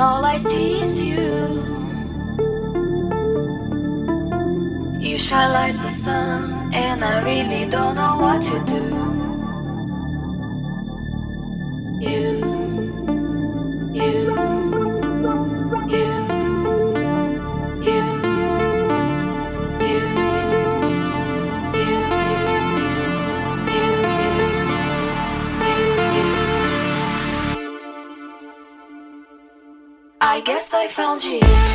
all I see is you. You shine like the sun, and I really don't know what to do. 放弃。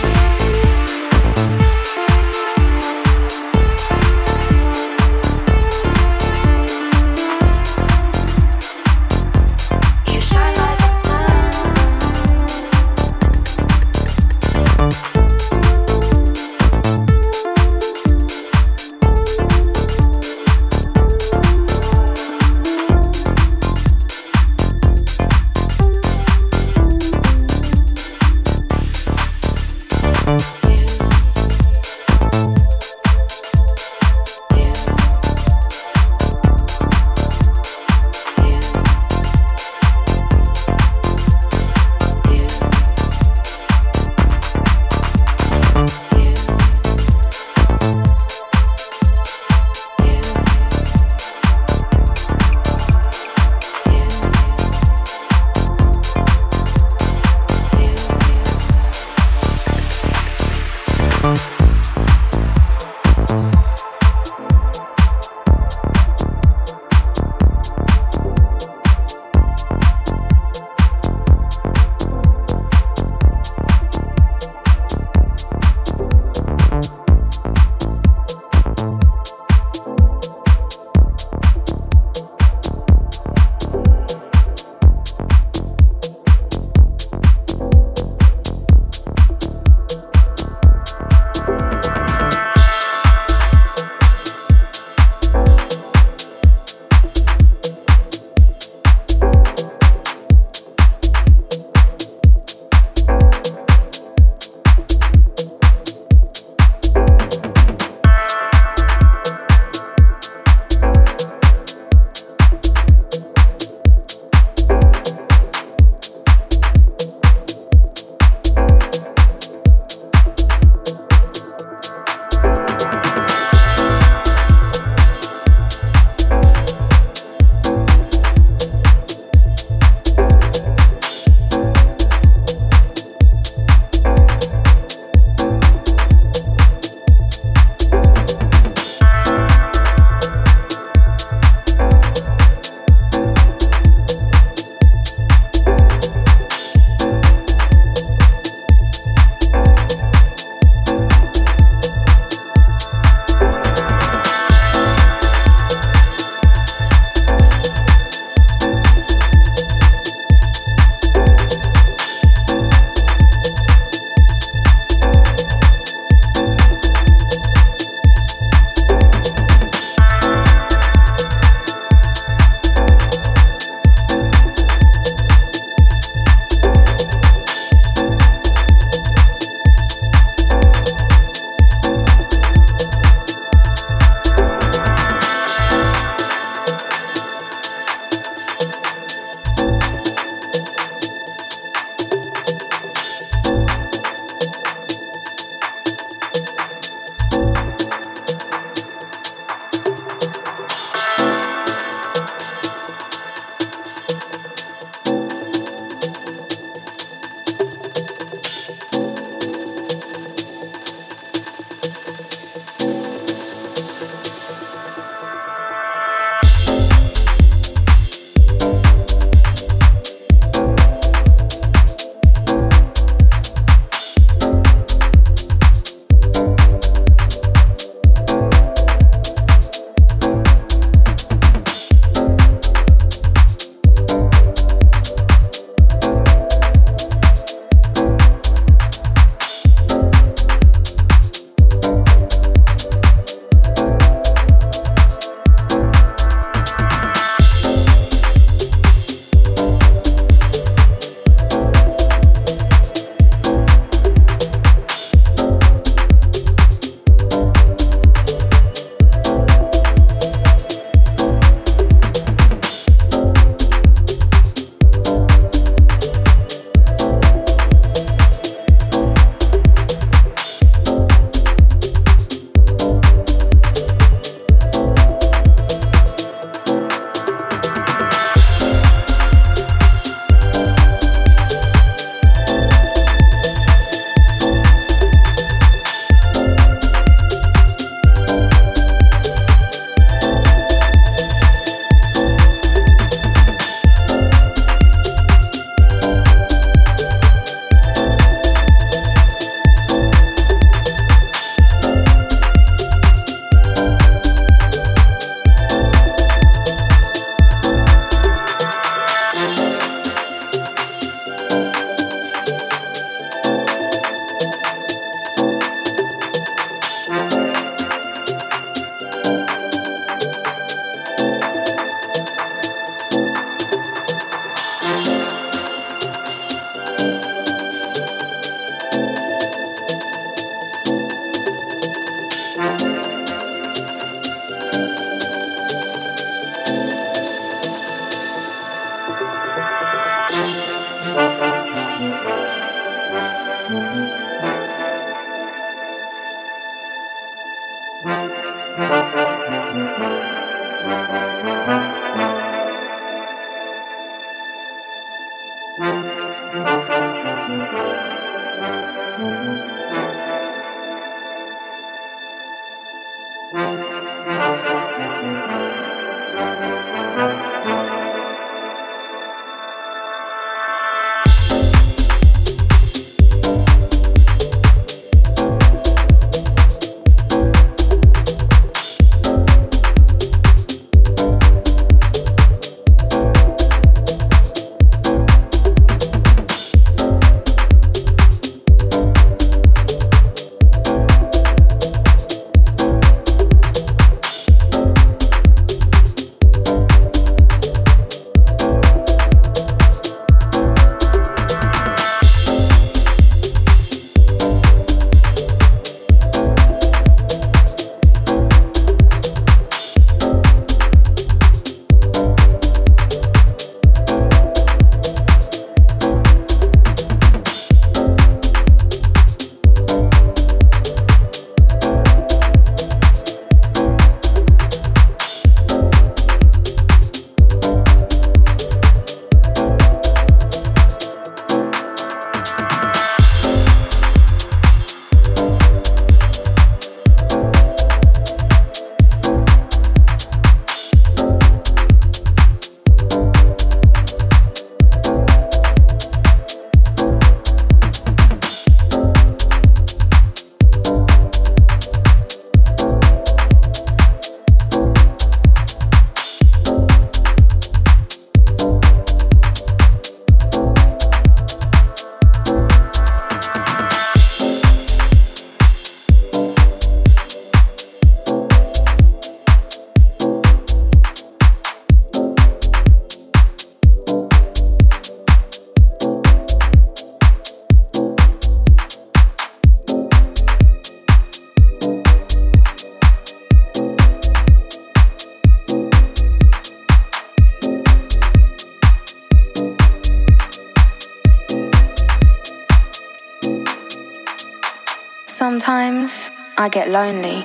I get lonely.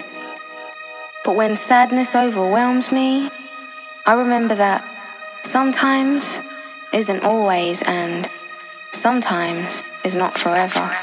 But when sadness overwhelms me, I remember that sometimes isn't always and sometimes is not forever.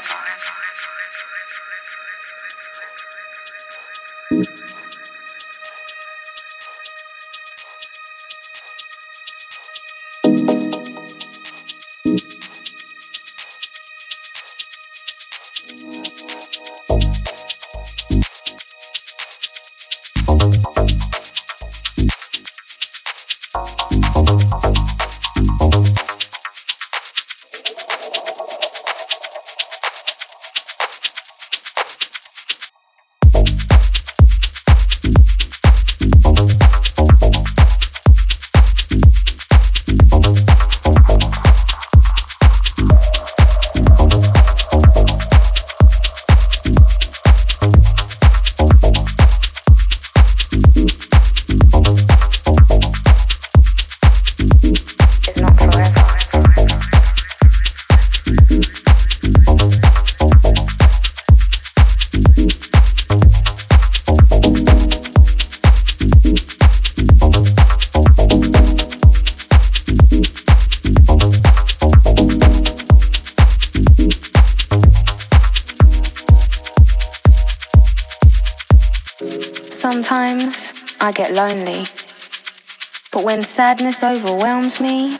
When sadness overwhelms me,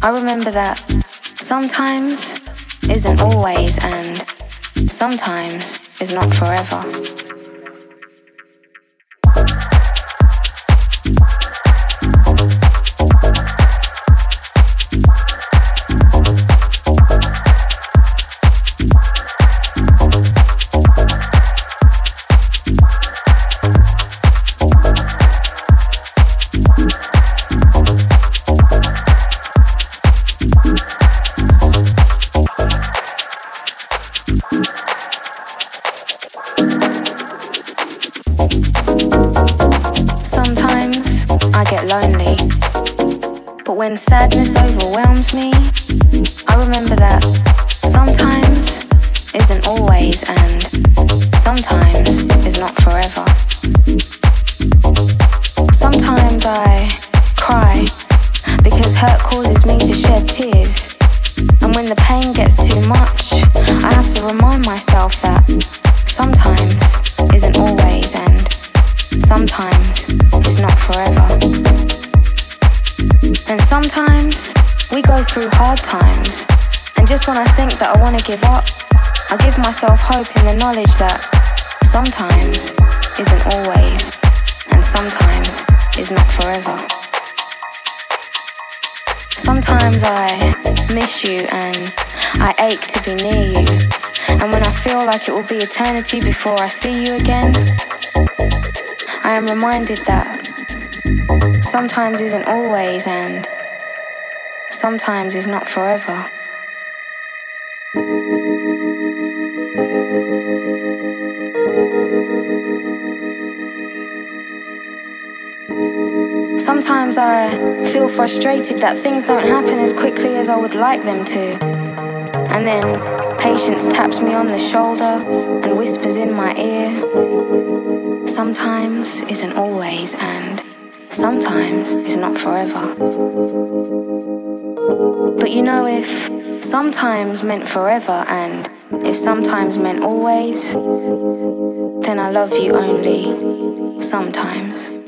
I remember that sometimes isn't always and sometimes is not forever. Just when I think that I want to give up, I give myself hope in the knowledge that sometimes isn't always and sometimes is not forever. Sometimes I miss you and I ache to be near you. And when I feel like it will be eternity before I see you again, I am reminded that sometimes isn't always and sometimes is not forever. Sometimes I feel frustrated that things don't happen as quickly as I would like them to. And then patience taps me on the shoulder and whispers in my ear. Sometimes isn't always, and sometimes is not forever. But you know, if sometimes meant forever and if sometimes meant always, then I love you only sometimes.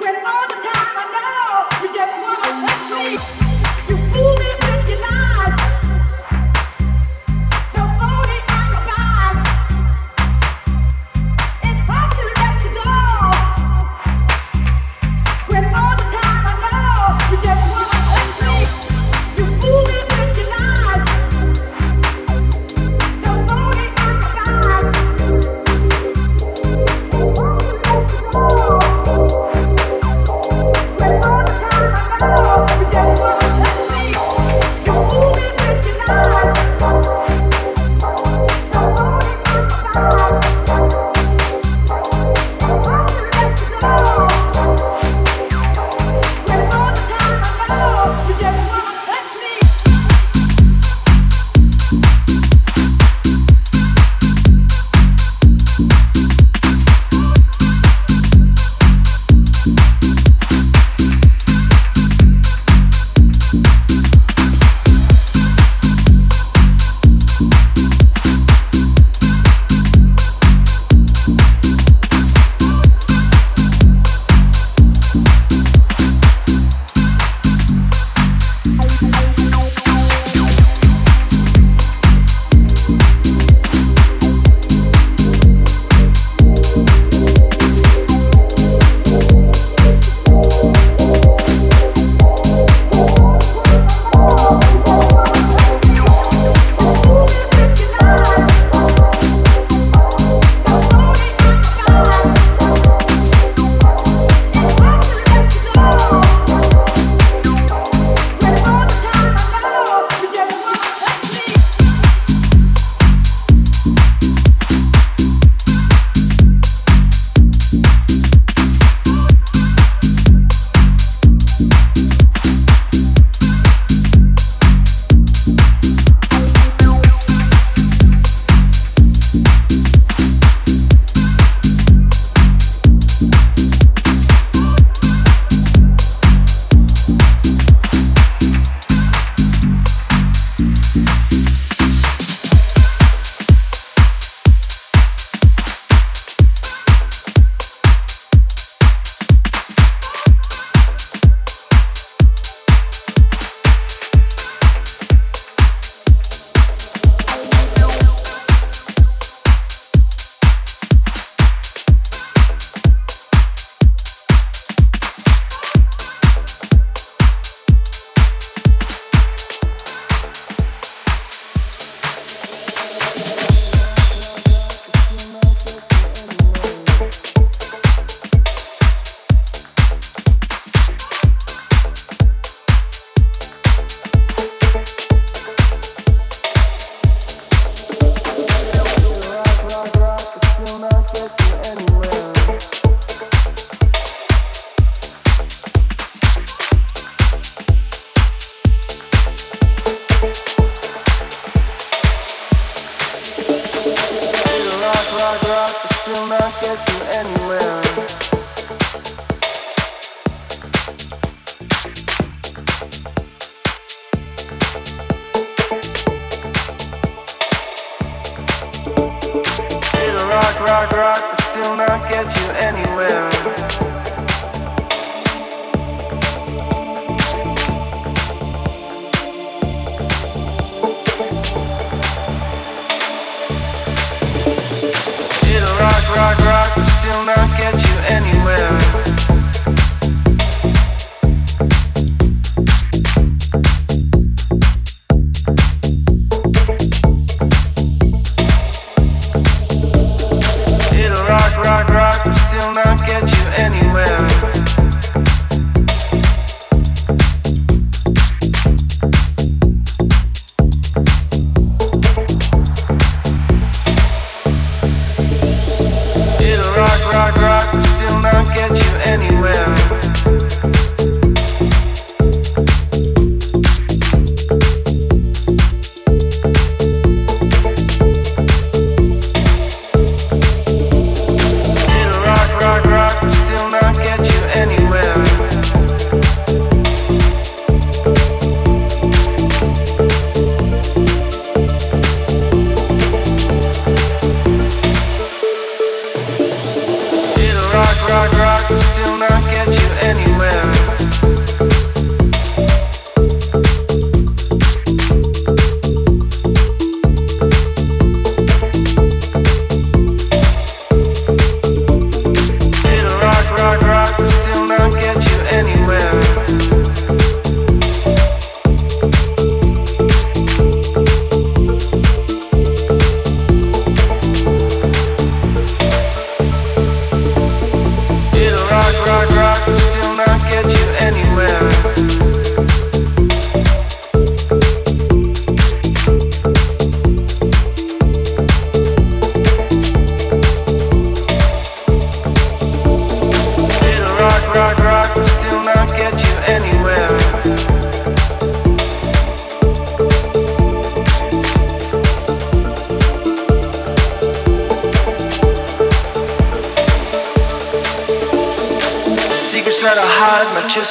When all the time I know you just wanna touch me.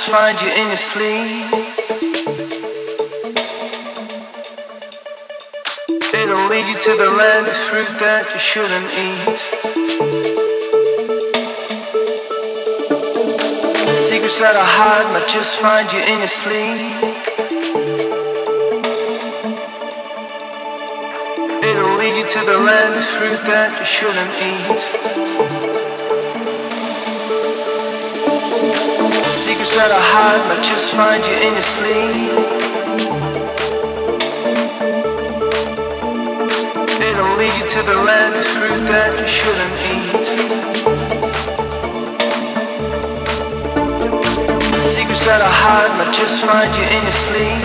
Find you in your sleep. It'll lead you to the land of fruit that you shouldn't eat. The secrets that I hide might just find you in your sleep. It'll lead you to the land of fruit that you shouldn't eat. Try to hide might just find you in your sleep. It'll lead you to the land of fruit that you shouldn't eat. Secrets that I hide might just find you in your sleep.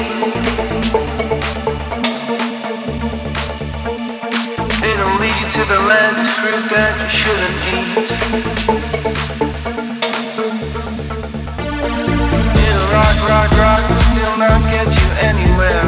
It'll lead you to the land of fruit that you shouldn't eat. Not get you anywhere.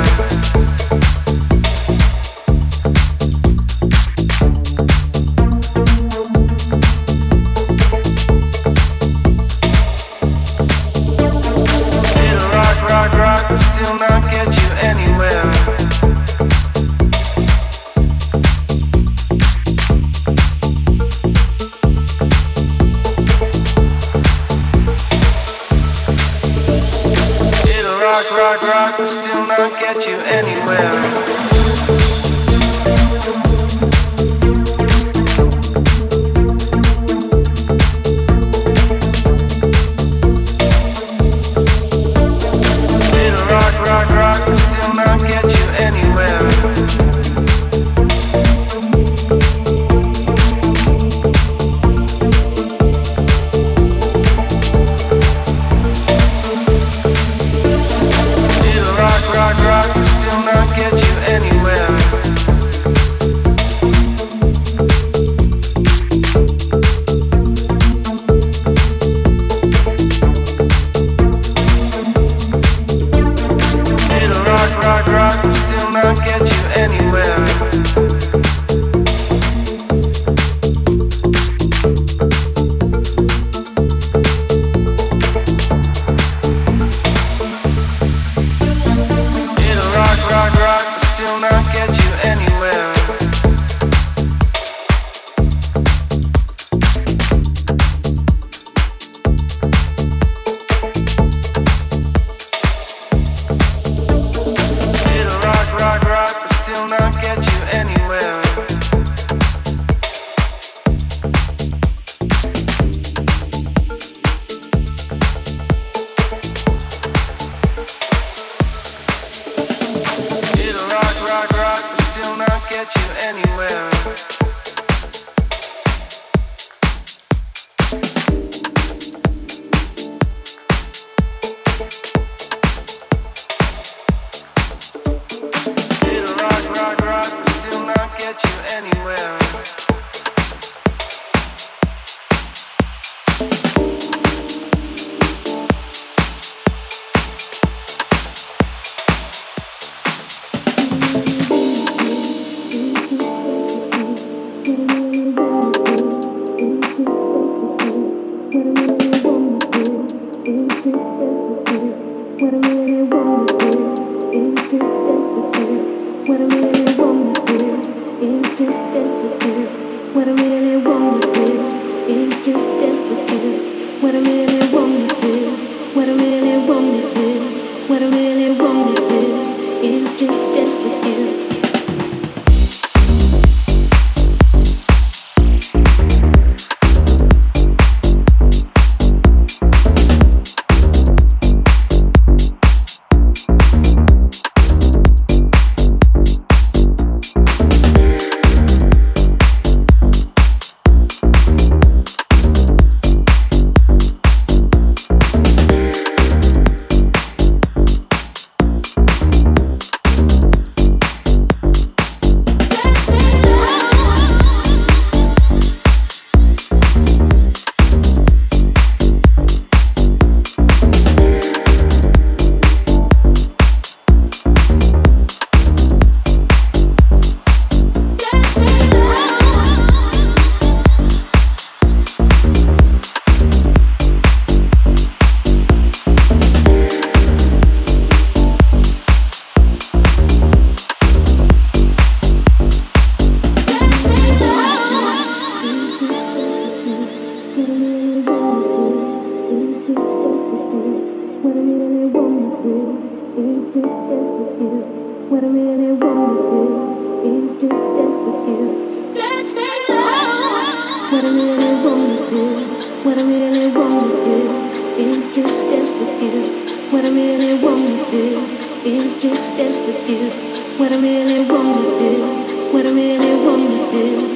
dance with you. What I really wanna do, what I really wanna do.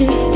just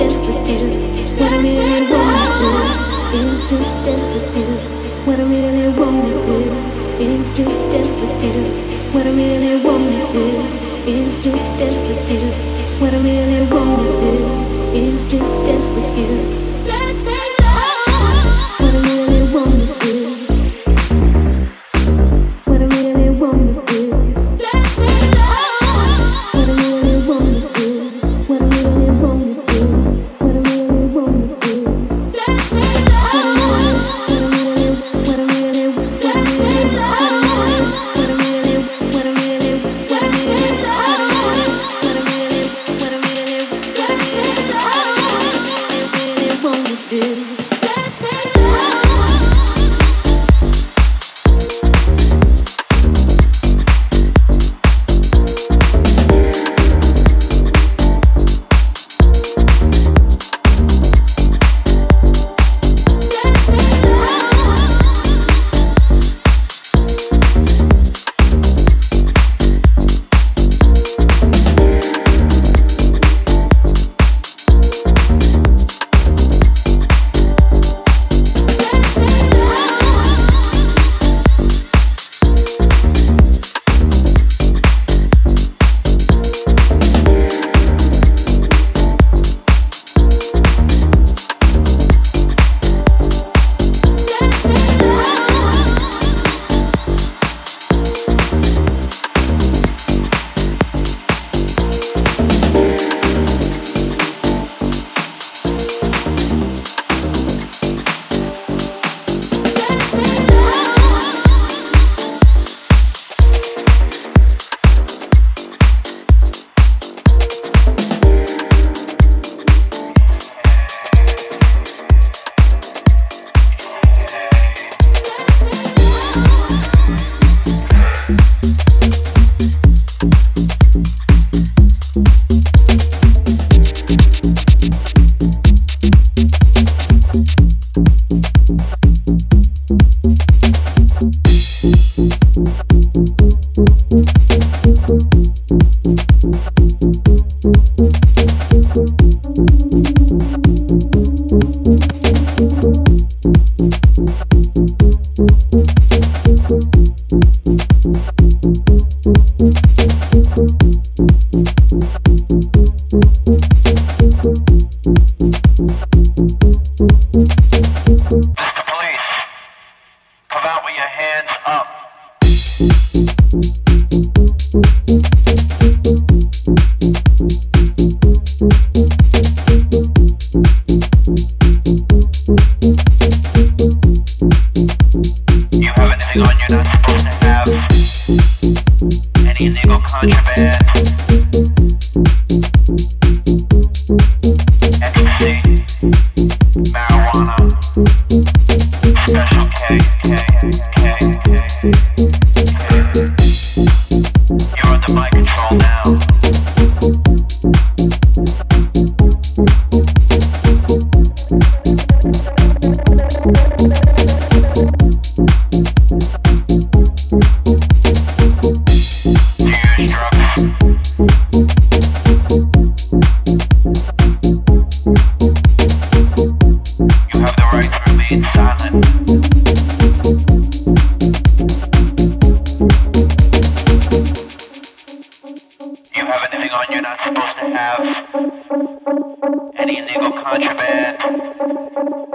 illegal contraband.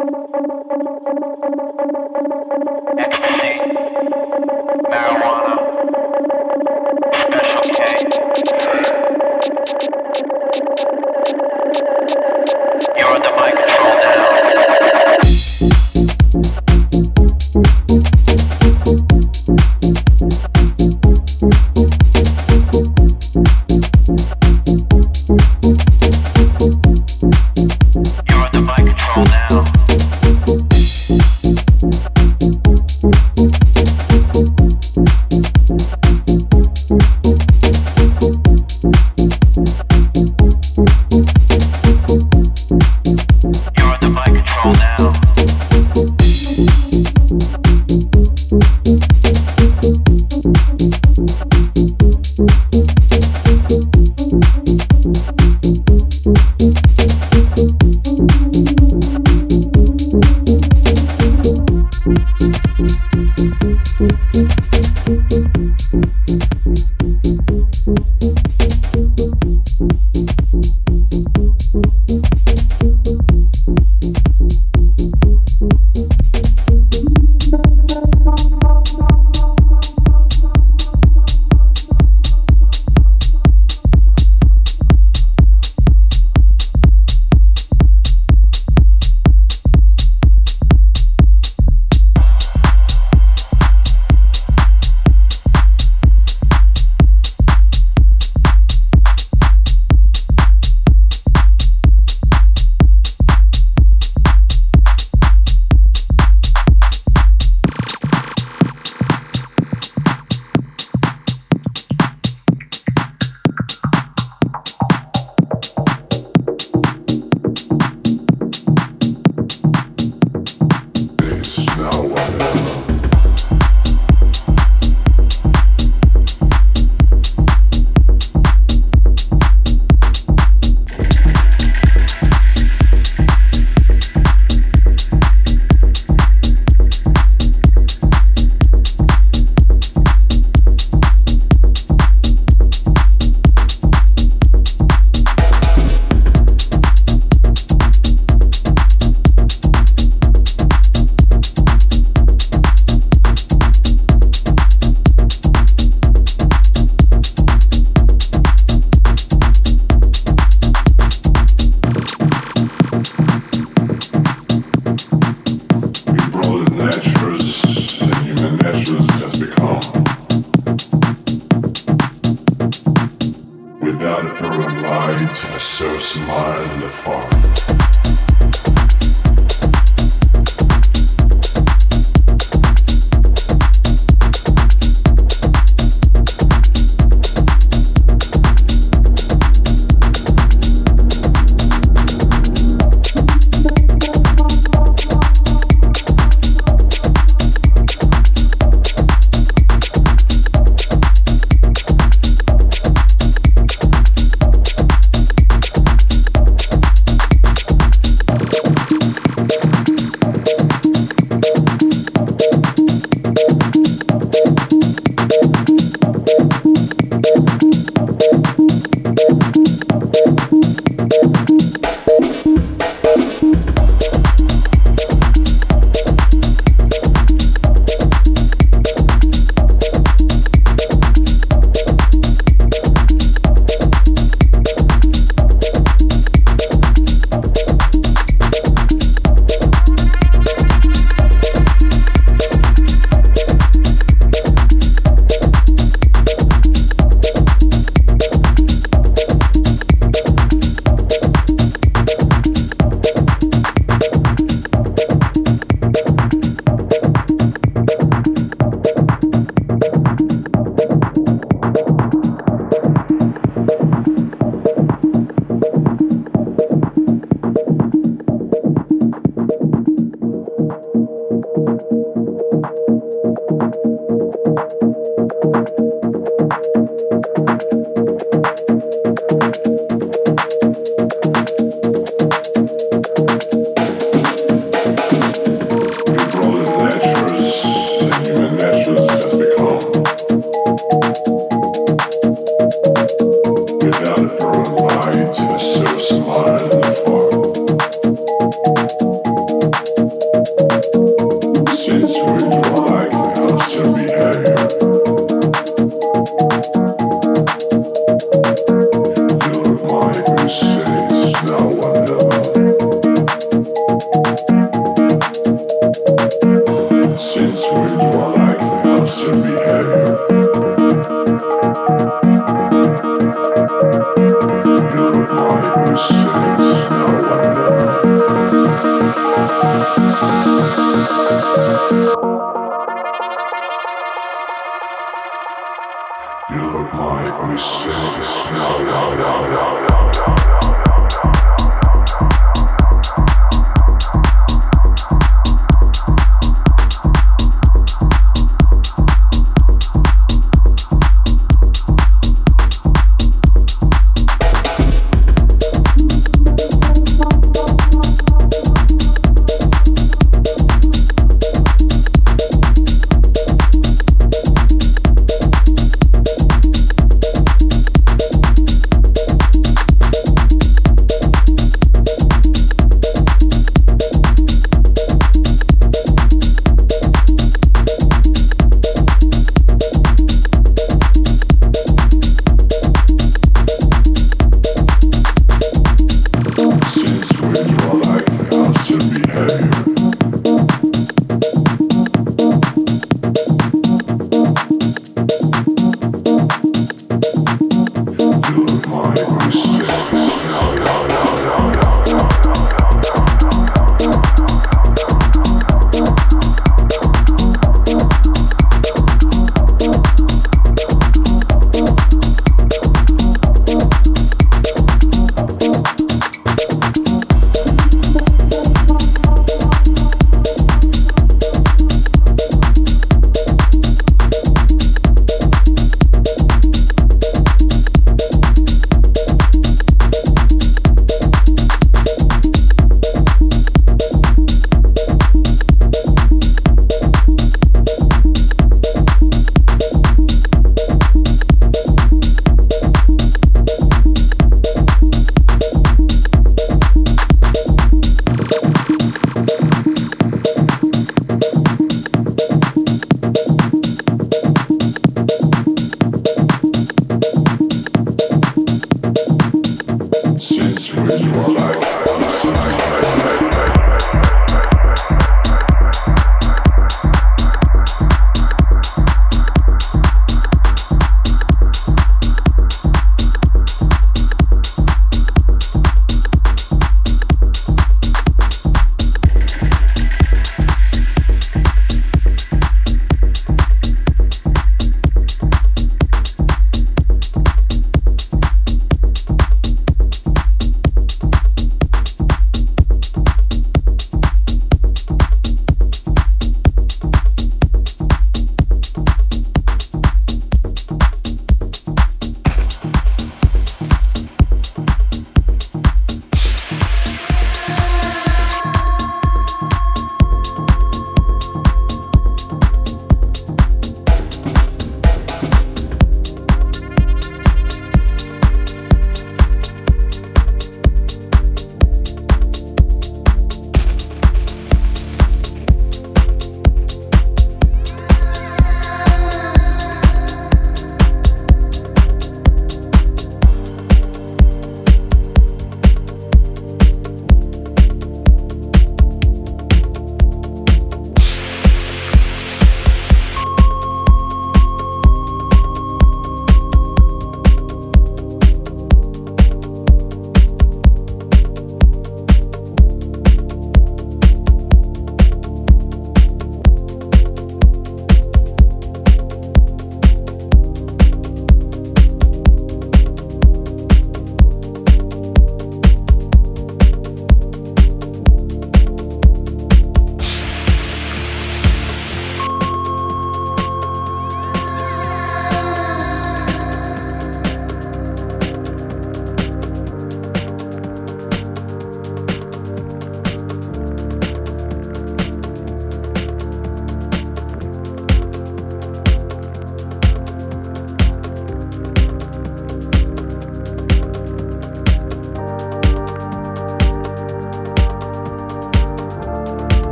You look my only.